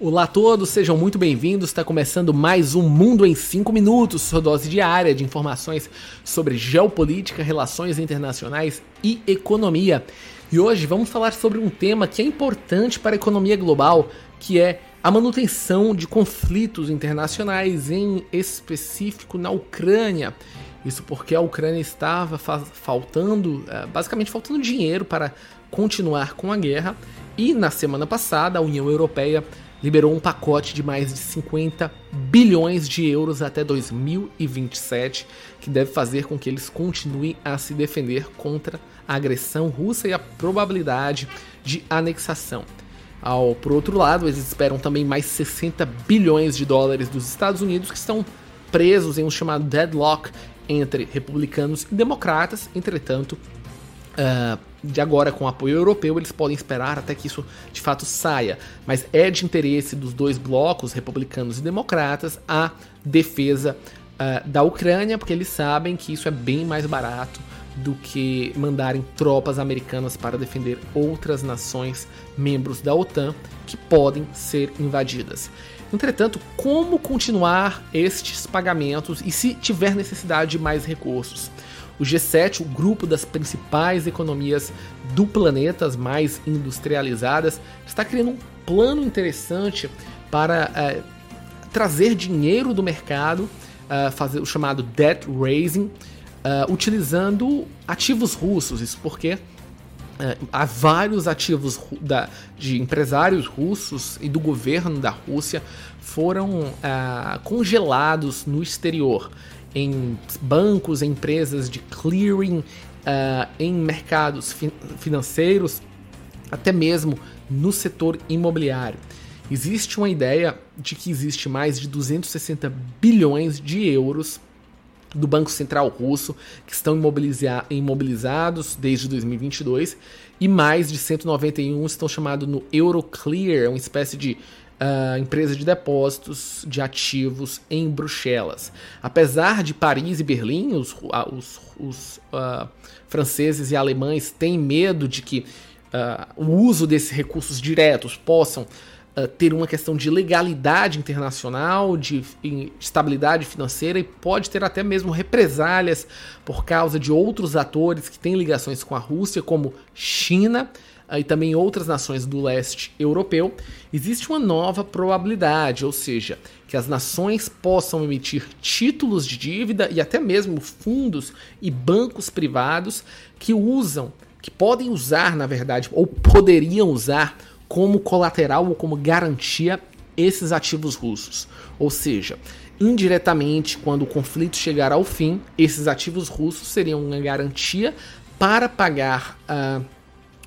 Olá a todos, sejam muito bem-vindos. Está começando mais um Mundo em 5 Minutos, sua dose diária de informações sobre geopolítica, relações internacionais e economia. E hoje vamos falar sobre um tema que é importante para a economia global, que é a manutenção de conflitos internacionais, em específico na Ucrânia. Isso porque a Ucrânia estava faltando, eh, basicamente faltando dinheiro para continuar com a guerra. E na semana passada, a União Europeia liberou um pacote de mais de 50 bilhões de euros até 2027, que deve fazer com que eles continuem a se defender contra a agressão russa e a probabilidade de anexação. Ao, por outro lado, eles esperam também mais 60 bilhões de dólares dos Estados Unidos que estão presos em um chamado deadlock entre republicanos e democratas. Entretanto, uh, de agora com apoio europeu, eles podem esperar até que isso de fato saia. Mas é de interesse dos dois blocos, republicanos e democratas, a defesa uh, da Ucrânia, porque eles sabem que isso é bem mais barato do que mandarem tropas americanas para defender outras nações membros da OTAN que podem ser invadidas. Entretanto, como continuar estes pagamentos e se tiver necessidade de mais recursos? O G7, o grupo das principais economias do planeta, as mais industrializadas, está criando um plano interessante para é, trazer dinheiro do mercado, uh, fazer o chamado debt raising, uh, utilizando ativos russos. Isso porque há vários ativos da, de empresários russos e do governo da Rússia foram congelados no exterior em bancos, em empresas de clearing, uh, em mercados fi financeiros, até mesmo no setor imobiliário. Existe uma ideia de que existe mais de 260 bilhões de euros do Banco Central Russo que estão imobiliza imobilizados desde 2022 e mais de 191 estão chamados no Euroclear, uma espécie de uh, empresa de depósitos de ativos em Bruxelas. Apesar de Paris e Berlim, os, os, os uh, franceses e alemães têm medo de que uh, o uso desses recursos diretos possam ter uma questão de legalidade internacional, de estabilidade financeira e pode ter até mesmo represálias por causa de outros atores que têm ligações com a Rússia, como China e também outras nações do leste europeu, existe uma nova probabilidade, ou seja, que as nações possam emitir títulos de dívida e até mesmo fundos e bancos privados que usam, que podem usar, na verdade, ou poderiam usar como colateral ou como garantia esses ativos russos. Ou seja, indiretamente, quando o conflito chegar ao fim, esses ativos russos seriam uma garantia para pagar uh,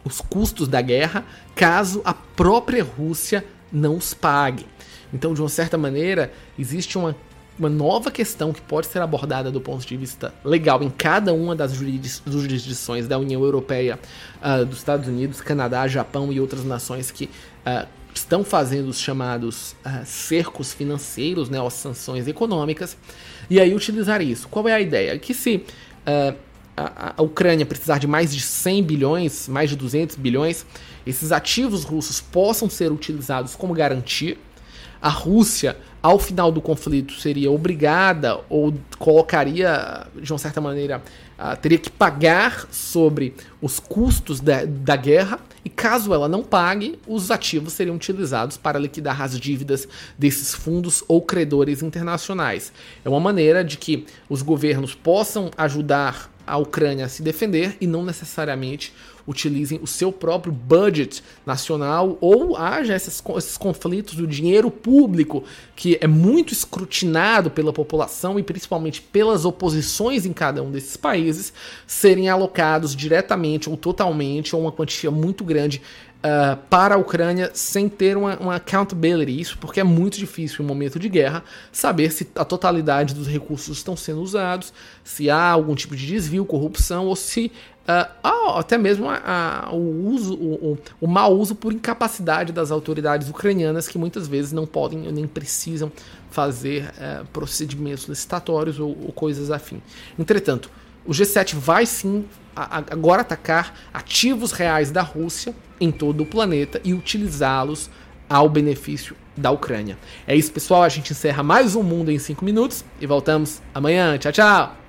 os custos da guerra caso a própria Rússia não os pague. Então, de uma certa maneira, existe uma, uma nova questão que pode ser abordada do ponto de vista legal em cada uma das jurisdições da União Europeia, uh, dos Estados Unidos, Canadá, Japão e outras nações que uh, estão fazendo os chamados uh, cercos financeiros, né, as sanções econômicas, e aí utilizar isso. Qual é a ideia? Que se a, Ucrânia precisar de mais de 100 bilhões, mais de 200 bilhões, esses ativos russos possam ser utilizados como garantia. A Rússia, ao final do conflito, seria obrigada ou colocaria, de uma certa maneira, teria que pagar sobre os custos da, da guerra. E caso ela não pague, os ativos seriam utilizados para liquidar as dívidas desses fundos ou credores internacionais. É uma maneira de que os governos possam ajudar a Ucrânia se defender e não necessariamente utilizem o seu próprio budget nacional ou haja esses, esses conflitos do dinheiro público que é muito escrutinado pela população e principalmente pelas oposições em cada um desses países serem alocados diretamente ou totalmente ou uma quantia muito grande Uh, para a Ucrânia sem ter uma, uma, accountability. Isso porque é muito difícil em um momento de guerra saber se a totalidade dos recursos estão sendo usados, se há algum tipo de desvio, corrupção ou se uh, até mesmo a, a, o uso, o, o, o mau uso por incapacidade das autoridades ucranianas que muitas vezes não podem nem precisam fazer uh, procedimentos licitatórios ou, ou coisas afim. Entretanto, o G7 vai sim agora atacar ativos reais da Rússia em todo o planeta e utilizá-los ao benefício da Ucrânia. É isso, pessoal. A gente encerra mais um Mundo em 5 minutos e voltamos amanhã. Tchau, tchau!